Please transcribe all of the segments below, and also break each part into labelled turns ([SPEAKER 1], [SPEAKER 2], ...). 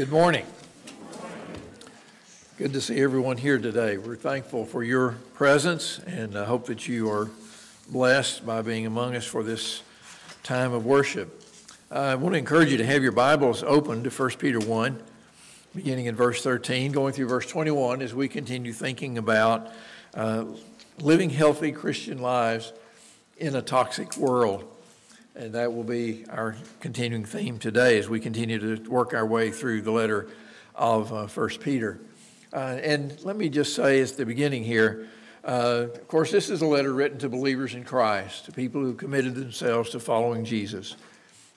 [SPEAKER 1] Good morning. Good to see everyone here today. We're thankful for your presence and I hope that you are blessed by being among us for this time of worship. I want to encourage you to have your Bibles open to 1 Peter 1, beginning in verse 13, going through verse 21 as we continue thinking about uh, living healthy Christian lives in a toxic world. And that will be our continuing theme today as we continue to work our way through the letter of uh, 1 Peter. Uh, and let me just say at the beginning here, uh, of course, this is a letter written to believers in Christ, to people who committed themselves to following Jesus.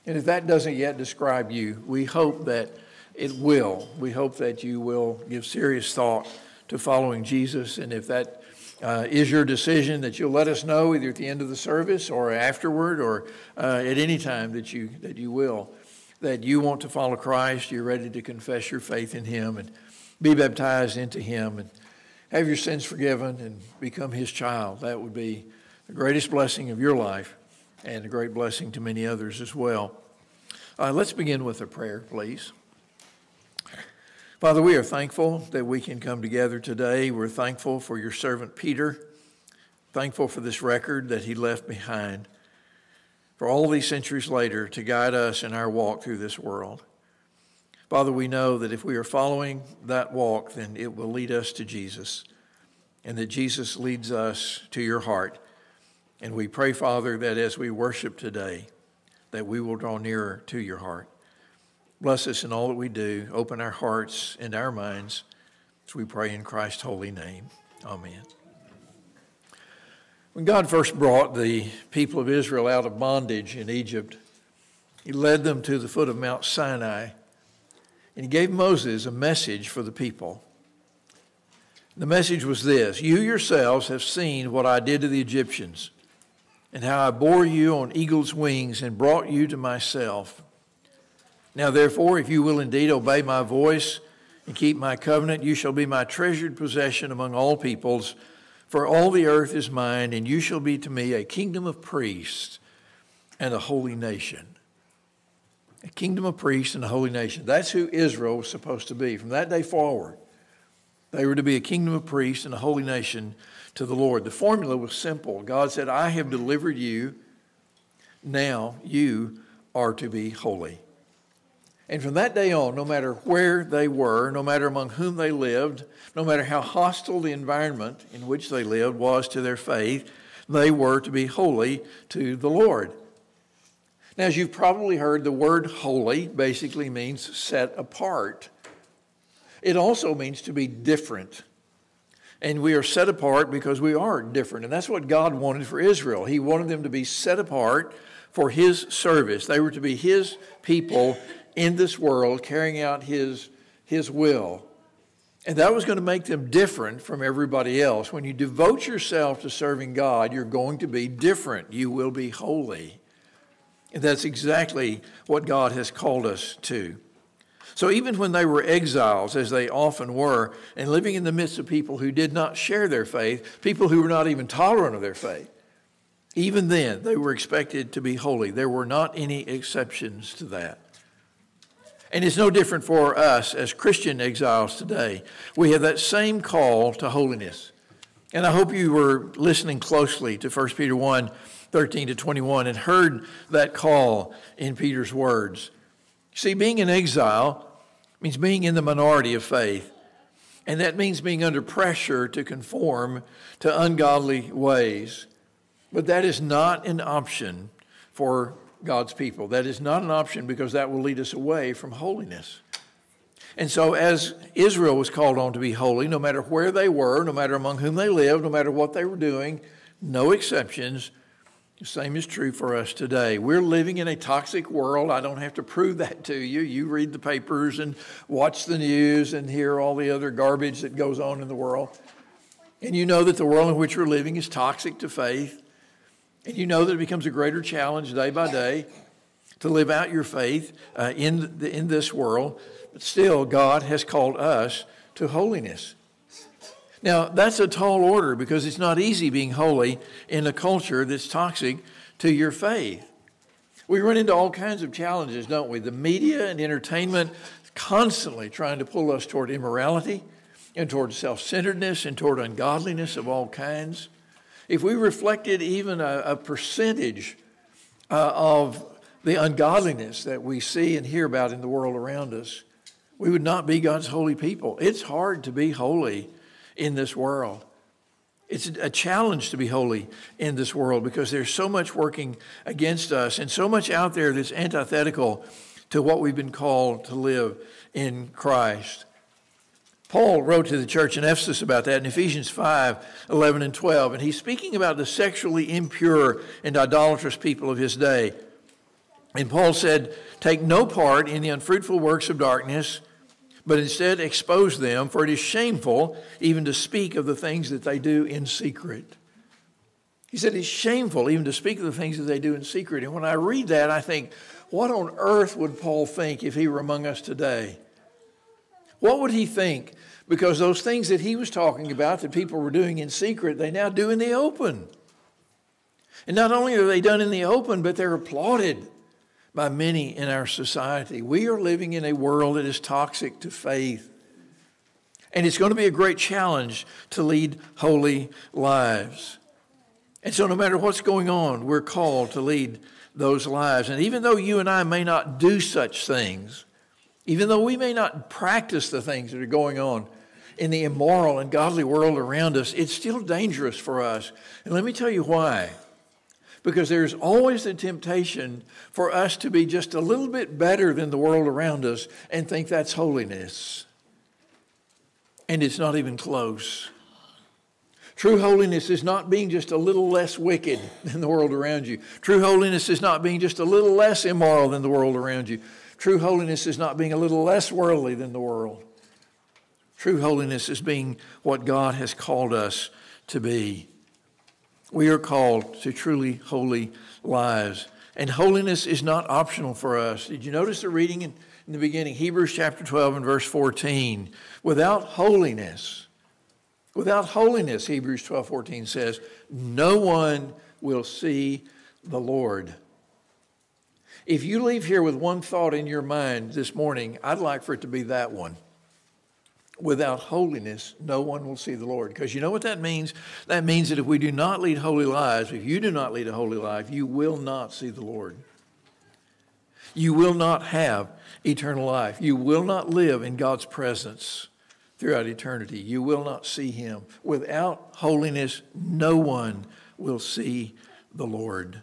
[SPEAKER 1] And if that doesn't yet describe you, we hope that it will. We hope that you will give serious thought to following Jesus. And if that uh, is your decision that you'll let us know either at the end of the service or afterward or uh, at any time that you that you will that you want to follow Christ, you're ready to confess your faith in Him and be baptized into Him and have your sins forgiven and become His child. That would be the greatest blessing of your life and a great blessing to many others as well. Uh, let's begin with a prayer, please. Father, we are thankful that we can come together today. We're thankful for your servant Peter, thankful for this record that he left behind for all these centuries later to guide us in our walk through this world. Father, we know that if we are following that walk, then it will lead us to Jesus, and that Jesus leads us to your heart. And we pray, Father, that as we worship today, that we will draw nearer to your heart. Bless us in all that we do. Open our hearts and our minds as we pray in Christ's holy name. Amen. When God first brought the people of Israel out of bondage in Egypt, He led them to the foot of Mount Sinai and He gave Moses a message for the people. The message was this You yourselves have seen what I did to the Egyptians, and how I bore you on eagle's wings and brought you to myself. Now, therefore, if you will indeed obey my voice and keep my covenant, you shall be my treasured possession among all peoples. For all the earth is mine, and you shall be to me a kingdom of priests and a holy nation. A kingdom of priests and a holy nation. That's who Israel was supposed to be. From that day forward, they were to be a kingdom of priests and a holy nation to the Lord. The formula was simple God said, I have delivered you. Now you are to be holy. And from that day on, no matter where they were, no matter among whom they lived, no matter how hostile the environment in which they lived was to their faith, they were to be holy to the Lord. Now, as you've probably heard, the word holy basically means set apart. It also means to be different. And we are set apart because we are different. And that's what God wanted for Israel. He wanted them to be set apart for His service. They were to be His people in this world carrying out his, his will. And that was going to make them different from everybody else. When you devote yourself to serving God, you're going to be different. You will be holy. And that's exactly what God has called us to. So even when they were exiles, as they often were, and living in the midst of people who did not share their faith, people who were not even tolerant of their faith, even then they were expected to be holy. There were not any exceptions to that. And it's no different for us as Christian exiles today. We have that same call to holiness. And I hope you were listening closely to 1 Peter 1 13 to 21 and heard that call in Peter's words. See, being in exile means being in the minority of faith. And that means being under pressure to conform to ungodly ways. But that is not an option for God's people. That is not an option because that will lead us away from holiness. And so, as Israel was called on to be holy, no matter where they were, no matter among whom they lived, no matter what they were doing, no exceptions, the same is true for us today. We're living in a toxic world. I don't have to prove that to you. You read the papers and watch the news and hear all the other garbage that goes on in the world. And you know that the world in which we're living is toxic to faith. And you know that it becomes a greater challenge day by day to live out your faith uh, in, the, in this world. But still, God has called us to holiness. Now, that's a tall order because it's not easy being holy in a culture that's toxic to your faith. We run into all kinds of challenges, don't we? The media and entertainment constantly trying to pull us toward immorality and toward self centeredness and toward ungodliness of all kinds, if we reflected even a, a percentage uh, of the ungodliness that we see and hear about in the world around us, we would not be God's holy people. It's hard to be holy in this world. It's a challenge to be holy in this world because there's so much working against us and so much out there that's antithetical to what we've been called to live in Christ. Paul wrote to the church in Ephesus about that in Ephesians 5 11 and 12. And he's speaking about the sexually impure and idolatrous people of his day. And Paul said, Take no part in the unfruitful works of darkness, but instead expose them, for it is shameful even to speak of the things that they do in secret. He said it's shameful even to speak of the things that they do in secret. And when I read that, I think, what on earth would Paul think if he were among us today? What would he think? Because those things that he was talking about that people were doing in secret, they now do in the open. And not only are they done in the open, but they're applauded by many in our society. We are living in a world that is toxic to faith. And it's going to be a great challenge to lead holy lives. And so, no matter what's going on, we're called to lead those lives. And even though you and I may not do such things, even though we may not practice the things that are going on in the immoral and godly world around us, it's still dangerous for us. And let me tell you why. Because there's always the temptation for us to be just a little bit better than the world around us and think that's holiness. And it's not even close. True holiness is not being just a little less wicked than the world around you. True holiness is not being just a little less immoral than the world around you. True holiness is not being a little less worldly than the world. True holiness is being what God has called us to be. We are called to truly holy lives. And holiness is not optional for us. Did you notice the reading in, in the beginning? Hebrews chapter 12 and verse 14. Without holiness, without holiness, Hebrews 12 14 says, no one will see the Lord. If you leave here with one thought in your mind this morning, I'd like for it to be that one. Without holiness, no one will see the Lord. Because you know what that means? That means that if we do not lead holy lives, if you do not lead a holy life, you will not see the Lord. You will not have eternal life. You will not live in God's presence throughout eternity. You will not see Him. Without holiness, no one will see the Lord.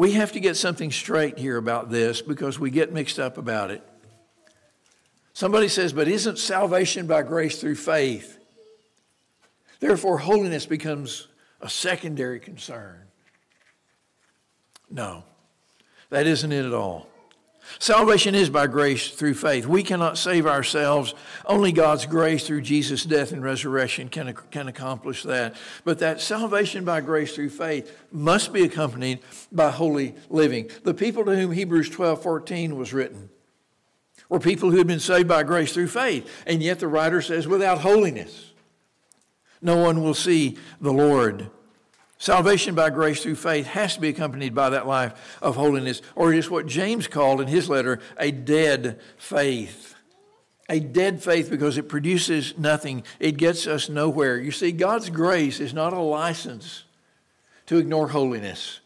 [SPEAKER 1] We have to get something straight here about this because we get mixed up about it. Somebody says, but isn't salvation by grace through faith? Therefore, holiness becomes a secondary concern. No, that isn't it at all. Salvation is by grace through faith. We cannot save ourselves. Only God's grace through Jesus' death and resurrection can, can accomplish that. But that salvation by grace through faith must be accompanied by holy living. The people to whom Hebrews 12 14 was written were people who had been saved by grace through faith. And yet the writer says, without holiness, no one will see the Lord. Salvation by grace through faith has to be accompanied by that life of holiness, or it is what James called in his letter a dead faith. A dead faith because it produces nothing, it gets us nowhere. You see, God's grace is not a license to ignore holiness.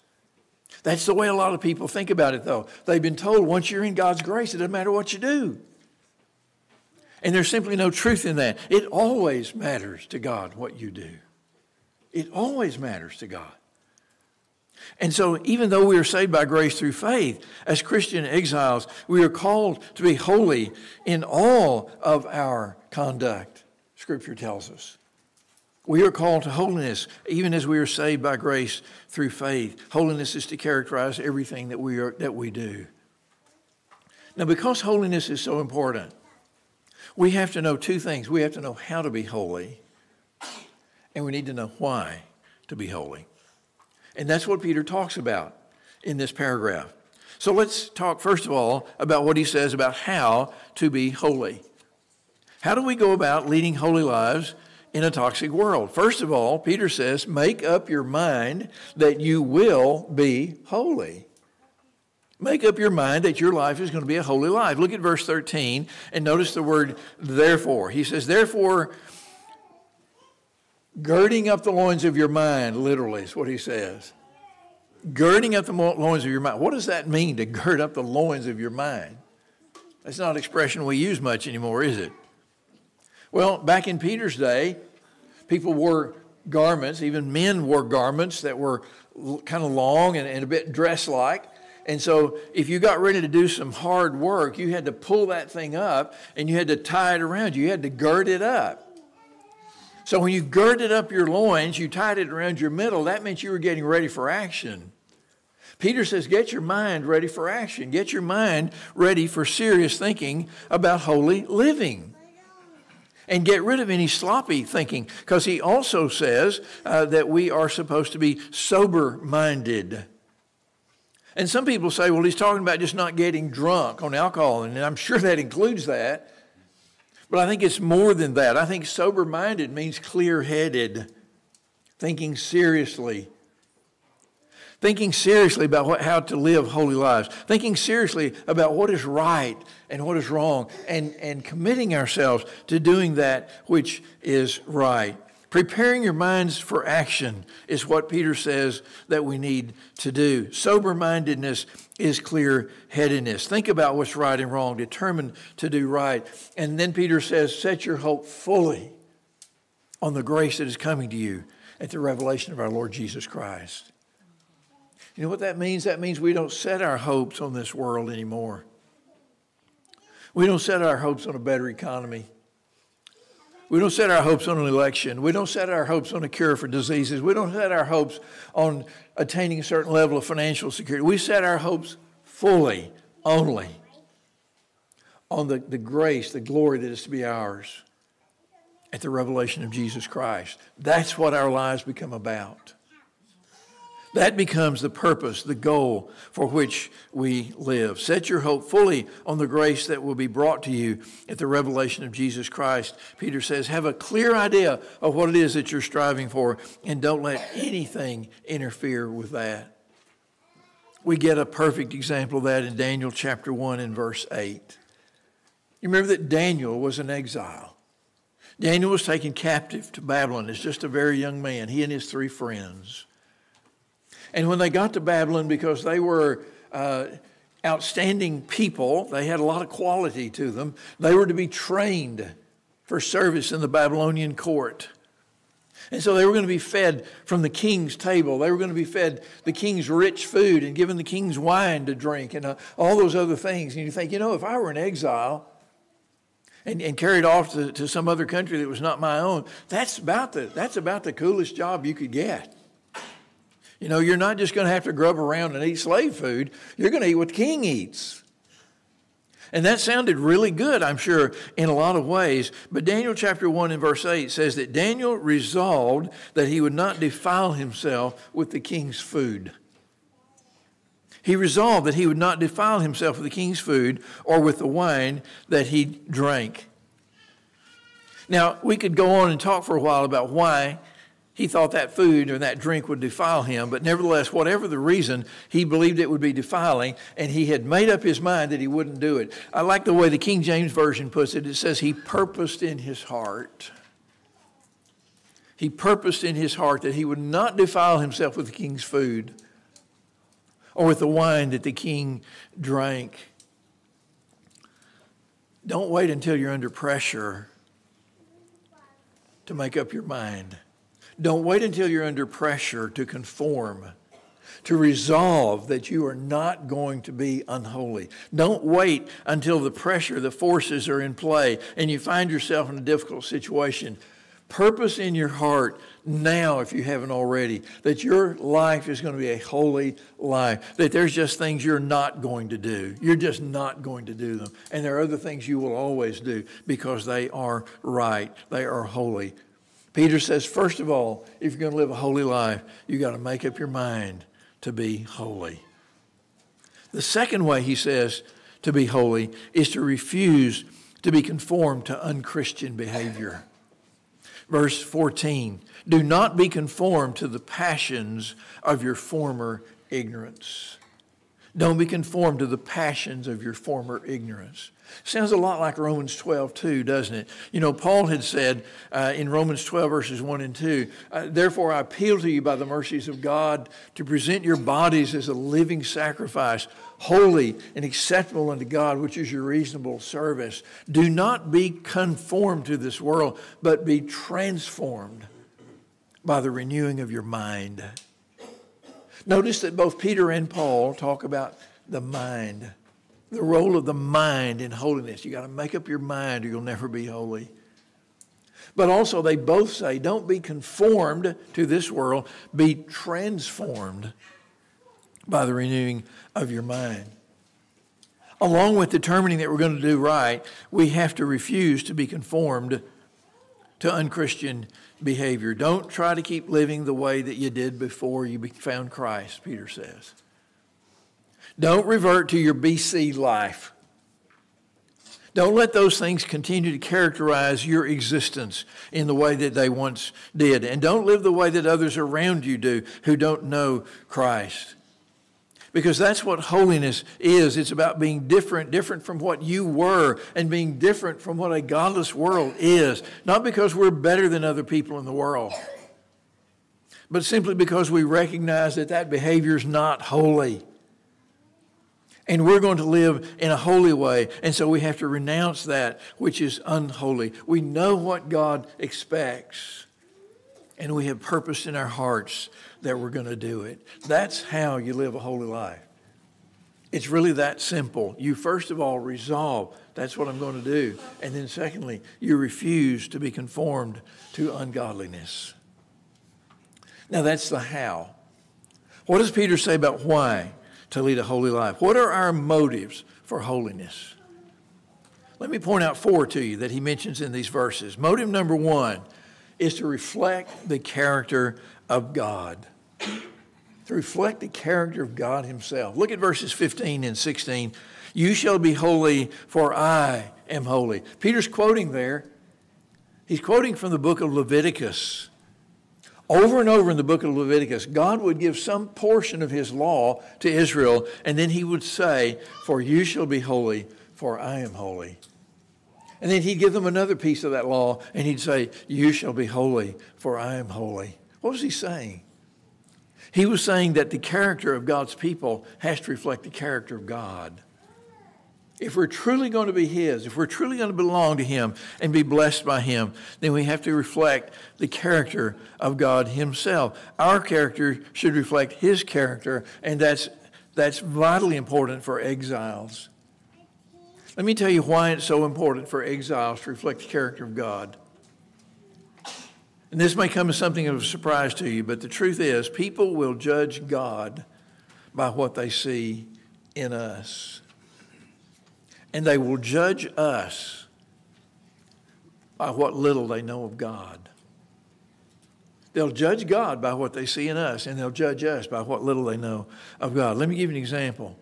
[SPEAKER 1] That's the way a lot of people think about it, though. They've been told once you're in God's grace, it doesn't matter what you do. And there's simply no truth in that. It always matters to God what you do. It always matters to God. And so, even though we are saved by grace through faith, as Christian exiles, we are called to be holy in all of our conduct, Scripture tells us. We are called to holiness even as we are saved by grace through faith. Holiness is to characterize everything that we, are, that we do. Now, because holiness is so important, we have to know two things. We have to know how to be holy, and we need to know why to be holy. And that's what Peter talks about in this paragraph. So let's talk, first of all, about what he says about how to be holy. How do we go about leading holy lives in a toxic world? First of all, Peter says, make up your mind that you will be holy. Make up your mind that your life is going to be a holy life. Look at verse 13 and notice the word therefore. He says, Therefore, girding up the loins of your mind, literally, is what he says. Girding up the loins of your mind. What does that mean to gird up the loins of your mind? That's not an expression we use much anymore, is it? Well, back in Peter's day, people wore garments, even men wore garments that were kind of long and, and a bit dress like. And so, if you got ready to do some hard work, you had to pull that thing up and you had to tie it around you. You had to gird it up. So, when you girded up your loins, you tied it around your middle, that meant you were getting ready for action. Peter says, Get your mind ready for action. Get your mind ready for serious thinking about holy living. And get rid of any sloppy thinking, because he also says uh, that we are supposed to be sober minded. And some people say, well, he's talking about just not getting drunk on alcohol, and I'm sure that includes that. But I think it's more than that. I think sober minded means clear headed, thinking seriously. Thinking seriously about what, how to live holy lives, thinking seriously about what is right and what is wrong, and, and committing ourselves to doing that which is right. Preparing your minds for action is what Peter says that we need to do. Sober mindedness is clear headedness. Think about what's right and wrong, determined to do right. And then Peter says, set your hope fully on the grace that is coming to you at the revelation of our Lord Jesus Christ. You know what that means? That means we don't set our hopes on this world anymore. We don't set our hopes on a better economy. We don't set our hopes on an election. We don't set our hopes on a cure for diseases. We don't set our hopes on attaining a certain level of financial security. We set our hopes fully, only on the, the grace, the glory that is to be ours at the revelation of Jesus Christ. That's what our lives become about. That becomes the purpose, the goal for which we live. Set your hope fully on the grace that will be brought to you at the revelation of Jesus Christ. Peter says, have a clear idea of what it is that you're striving for, and don't let anything interfere with that. We get a perfect example of that in Daniel chapter 1 and verse 8. You remember that Daniel was an exile. Daniel was taken captive to Babylon as just a very young man, he and his three friends. And when they got to Babylon, because they were uh, outstanding people, they had a lot of quality to them, they were to be trained for service in the Babylonian court. And so they were going to be fed from the king's table. They were going to be fed the king's rich food and given the king's wine to drink and uh, all those other things. And you think, you know, if I were in exile and, and carried off to, to some other country that was not my own, that's about, the, that's about the coolest job you could get. You know, you're not just going to have to grub around and eat slave food, you're going to eat what the king eats. And that sounded really good, I'm sure, in a lot of ways. But Daniel chapter 1 and verse 8 says that Daniel resolved that he would not defile himself with the king's food. He resolved that he would not defile himself with the king's food or with the wine that he drank. Now, we could go on and talk for a while about why he thought that food or that drink would defile him, but nevertheless, whatever the reason, he believed it would be defiling, and he had made up his mind that he wouldn't do it. I like the way the King James Version puts it. It says, He purposed in his heart. He purposed in his heart that he would not defile himself with the king's food or with the wine that the king drank. Don't wait until you're under pressure to make up your mind. Don't wait until you're under pressure to conform, to resolve that you are not going to be unholy. Don't wait until the pressure, the forces are in play, and you find yourself in a difficult situation. Purpose in your heart now, if you haven't already, that your life is going to be a holy life, that there's just things you're not going to do. You're just not going to do them. And there are other things you will always do because they are right, they are holy. Peter says, first of all, if you're going to live a holy life, you've got to make up your mind to be holy. The second way he says to be holy is to refuse to be conformed to unchristian behavior. Verse 14 Do not be conformed to the passions of your former ignorance. Don't be conformed to the passions of your former ignorance. Sounds a lot like Romans 12, too, doesn't it? You know, Paul had said uh, in Romans 12, verses 1 and 2, uh, Therefore I appeal to you by the mercies of God to present your bodies as a living sacrifice, holy and acceptable unto God, which is your reasonable service. Do not be conformed to this world, but be transformed by the renewing of your mind. Notice that both Peter and Paul talk about the mind the role of the mind in holiness. You got to make up your mind or you'll never be holy. But also, they both say, don't be conformed to this world, be transformed by the renewing of your mind. Along with determining that we're going to do right, we have to refuse to be conformed to unchristian behavior. Don't try to keep living the way that you did before you found Christ, Peter says. Don't revert to your BC life. Don't let those things continue to characterize your existence in the way that they once did. And don't live the way that others around you do who don't know Christ. Because that's what holiness is. It's about being different, different from what you were, and being different from what a godless world is. Not because we're better than other people in the world, but simply because we recognize that that behavior is not holy. And we're going to live in a holy way. And so we have to renounce that which is unholy. We know what God expects. And we have purpose in our hearts that we're going to do it. That's how you live a holy life. It's really that simple. You first of all resolve, that's what I'm going to do. And then secondly, you refuse to be conformed to ungodliness. Now that's the how. What does Peter say about why? To lead a holy life? What are our motives for holiness? Let me point out four to you that he mentions in these verses. Motive number one is to reflect the character of God. To reflect the character of God Himself. Look at verses 15 and 16. You shall be holy, for I am holy. Peter's quoting there. He's quoting from the book of Leviticus. Over and over in the book of Leviticus, God would give some portion of his law to Israel, and then he would say, For you shall be holy, for I am holy. And then he'd give them another piece of that law, and he'd say, You shall be holy, for I am holy. What was he saying? He was saying that the character of God's people has to reflect the character of God if we're truly going to be His, if we're truly going to belong to Him and be blessed by Him, then we have to reflect the character of God Himself. Our character should reflect His character, and that's, that's vitally important for exiles. Let me tell you why it's so important for exiles to reflect the character of God. And this may come as something of a surprise to you, but the truth is, people will judge God by what they see in us and they will judge us by what little they know of God. They'll judge God by what they see in us, and they'll judge us by what little they know of God. Let me give you an example.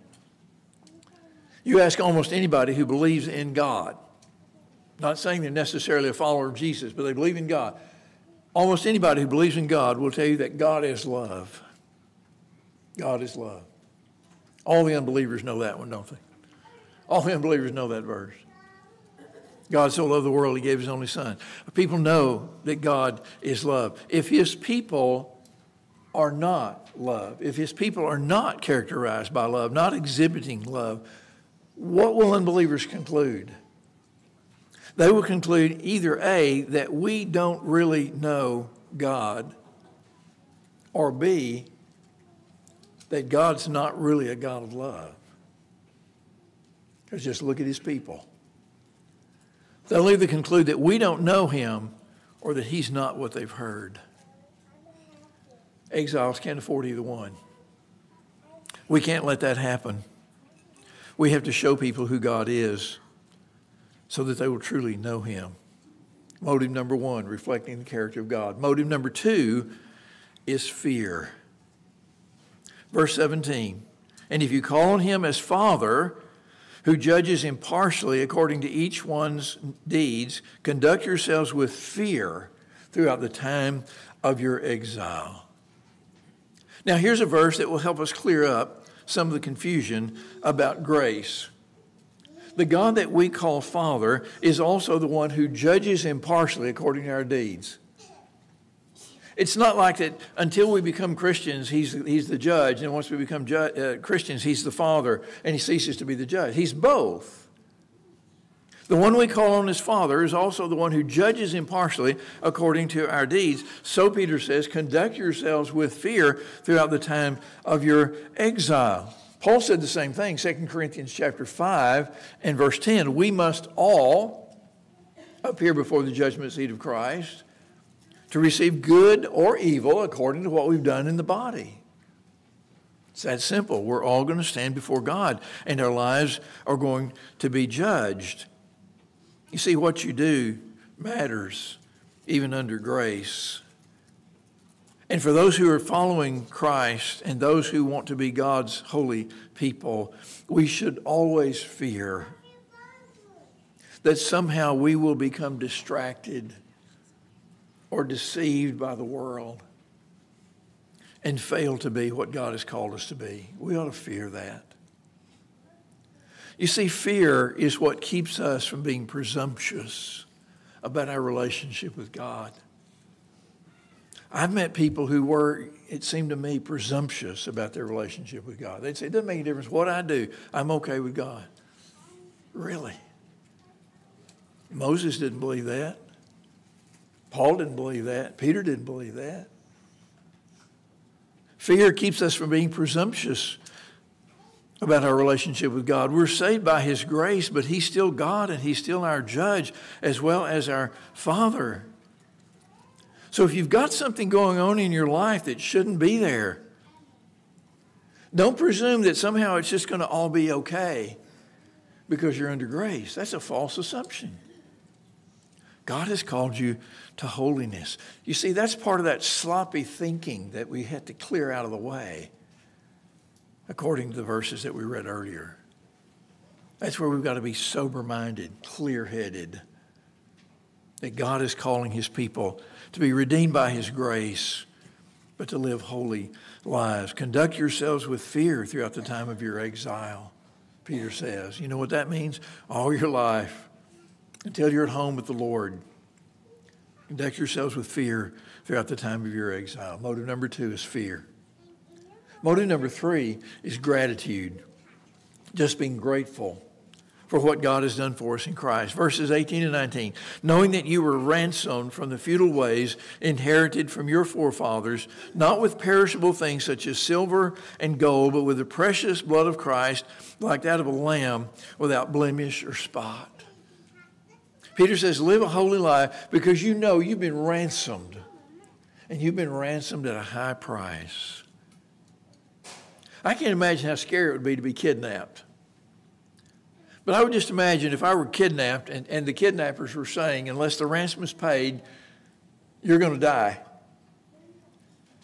[SPEAKER 1] You ask almost anybody who believes in God, not saying they're necessarily a follower of Jesus, but they believe in God. Almost anybody who believes in God will tell you that God is love. God is love. All the unbelievers know that one, don't they? All unbelievers know that verse. God so loved the world, he gave his only son. People know that God is love. If his people are not love, if his people are not characterized by love, not exhibiting love, what will unbelievers conclude? They will conclude either A, that we don't really know God, or B, that God's not really a God of love. Because just look at his people. They'll either conclude that we don't know him or that he's not what they've heard. Exiles can't afford either one. We can't let that happen. We have to show people who God is so that they will truly know him. Motive number one, reflecting the character of God. Motive number two is fear. Verse 17, and if you call on him as Father, who judges impartially according to each one's deeds, conduct yourselves with fear throughout the time of your exile. Now, here's a verse that will help us clear up some of the confusion about grace. The God that we call Father is also the one who judges impartially according to our deeds. It's not like that until we become Christians, he's, he's the judge, and once we become ju- uh, Christians, he's the father, and he ceases to be the judge. He's both. The one we call on as Father is also the one who judges impartially according to our deeds. So Peter says, conduct yourselves with fear throughout the time of your exile. Paul said the same thing, 2 Corinthians chapter 5 and verse 10. We must all appear before the judgment seat of Christ to receive good or evil according to what we've done in the body. It's that simple. We're all going to stand before God, and our lives are going to be judged. You see, what you do matters, even under grace. And for those who are following Christ and those who want to be God's holy people, we should always fear that somehow we will become distracted or deceived by the world and fail to be what God has called us to be. We ought to fear that. You see, fear is what keeps us from being presumptuous about our relationship with God. I've met people who were, it seemed to me, presumptuous about their relationship with God. They'd say, it doesn't make any difference what I do, I'm okay with God. Really? Moses didn't believe that. Paul didn't believe that. Peter didn't believe that. Fear keeps us from being presumptuous about our relationship with God. We're saved by His grace, but He's still God and He's still our judge as well as our Father. So if you've got something going on in your life that shouldn't be there, don't presume that somehow it's just going to all be okay because you're under grace. That's a false assumption. God has called you to holiness. You see, that's part of that sloppy thinking that we had to clear out of the way, according to the verses that we read earlier. That's where we've got to be sober minded, clear headed, that God is calling his people to be redeemed by his grace, but to live holy lives. Conduct yourselves with fear throughout the time of your exile, Peter says. You know what that means? All your life until you're at home with the Lord. Conduct yourselves with fear throughout the time of your exile. Motive number two is fear. Motive number three is gratitude, just being grateful for what God has done for us in Christ. Verses 18 and 19. Knowing that you were ransomed from the futile ways inherited from your forefathers, not with perishable things such as silver and gold, but with the precious blood of Christ, like that of a lamb without blemish or spot. Peter says, live a holy life because you know you've been ransomed. And you've been ransomed at a high price. I can't imagine how scary it would be to be kidnapped. But I would just imagine if I were kidnapped and, and the kidnappers were saying, unless the ransom is paid, you're going to die.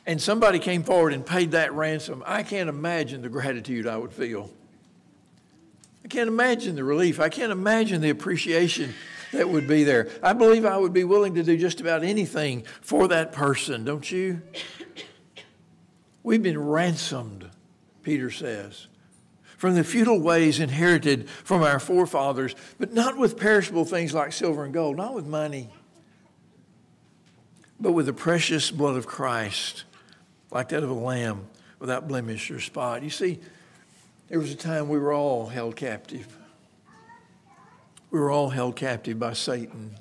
[SPEAKER 1] And somebody came forward and paid that ransom. I can't imagine the gratitude I would feel. I can't imagine the relief. I can't imagine the appreciation that would be there. I believe I would be willing to do just about anything for that person, don't you? We've been ransomed, Peter says, from the futile ways inherited from our forefathers, but not with perishable things like silver and gold, not with money, but with the precious blood of Christ, like that of a lamb without blemish or spot. You see, there was a time we were all held captive. We were all held captive by Satan.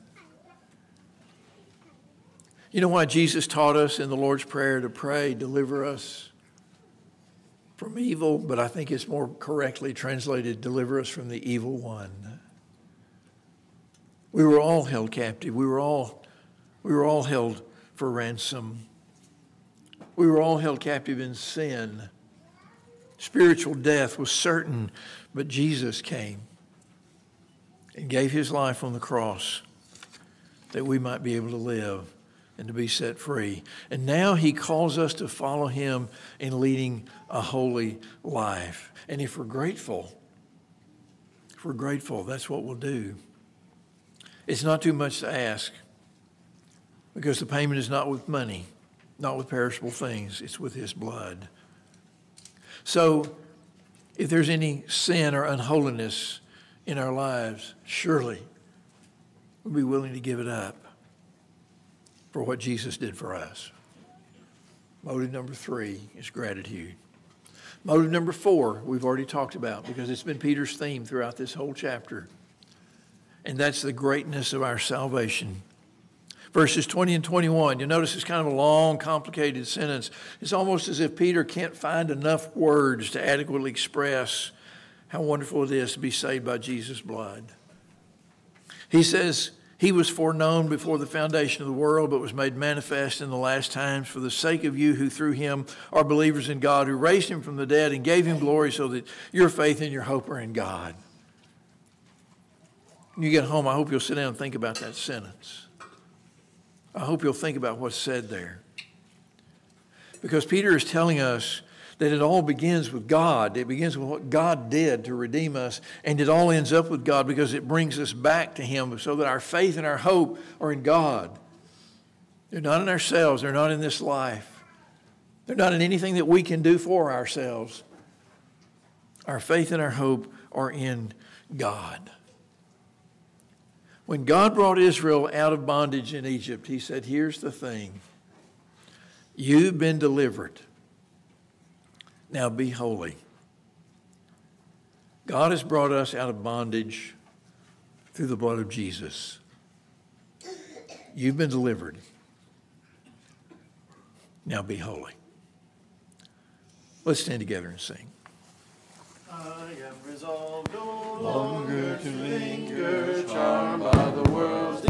[SPEAKER 1] You know why Jesus taught us in the Lord's Prayer to pray, deliver us from evil, but I think it's more correctly translated, deliver us from the evil one. We were all held captive. We were all, we were all held for ransom. We were all held captive in sin. Spiritual death was certain, but Jesus came and gave his life on the cross that we might be able to live and to be set free. And now he calls us to follow him in leading a holy life. And if we're grateful, if we're grateful, that's what we'll do. It's not too much to ask because the payment is not with money, not with perishable things, it's with his blood. So if there's any sin or unholiness in our lives, surely we'll be willing to give it up for what Jesus did for us. Motive number three is gratitude. Motive number four, we've already talked about because it's been Peter's theme throughout this whole chapter. And that's the greatness of our salvation. Verses 20 and 21, you'll notice it's kind of a long, complicated sentence. It's almost as if Peter can't find enough words to adequately express how wonderful it is to be saved by Jesus' blood. He says, he was foreknown before the foundation of the world, but was made manifest in the last times for the sake of you who through him are believers in God, who raised him from the dead and gave him glory so that your faith and your hope are in God. When you get home, I hope you'll sit down and think about that sentence. I hope you'll think about what's said there. Because Peter is telling us that it all begins with God. It begins with what God did to redeem us, and it all ends up with God because it brings us back to Him so that our faith and our hope are in God. They're not in ourselves, they're not in this life, they're not in anything that we can do for ourselves. Our faith and our hope are in God. When God brought Israel out of bondage in Egypt, He said, Here's the thing you've been delivered. Now be holy. God has brought us out of bondage through the blood of Jesus. You've been delivered. Now be holy. Let's stand together and sing.
[SPEAKER 2] I am resolved no longer to linger, charmed by the world's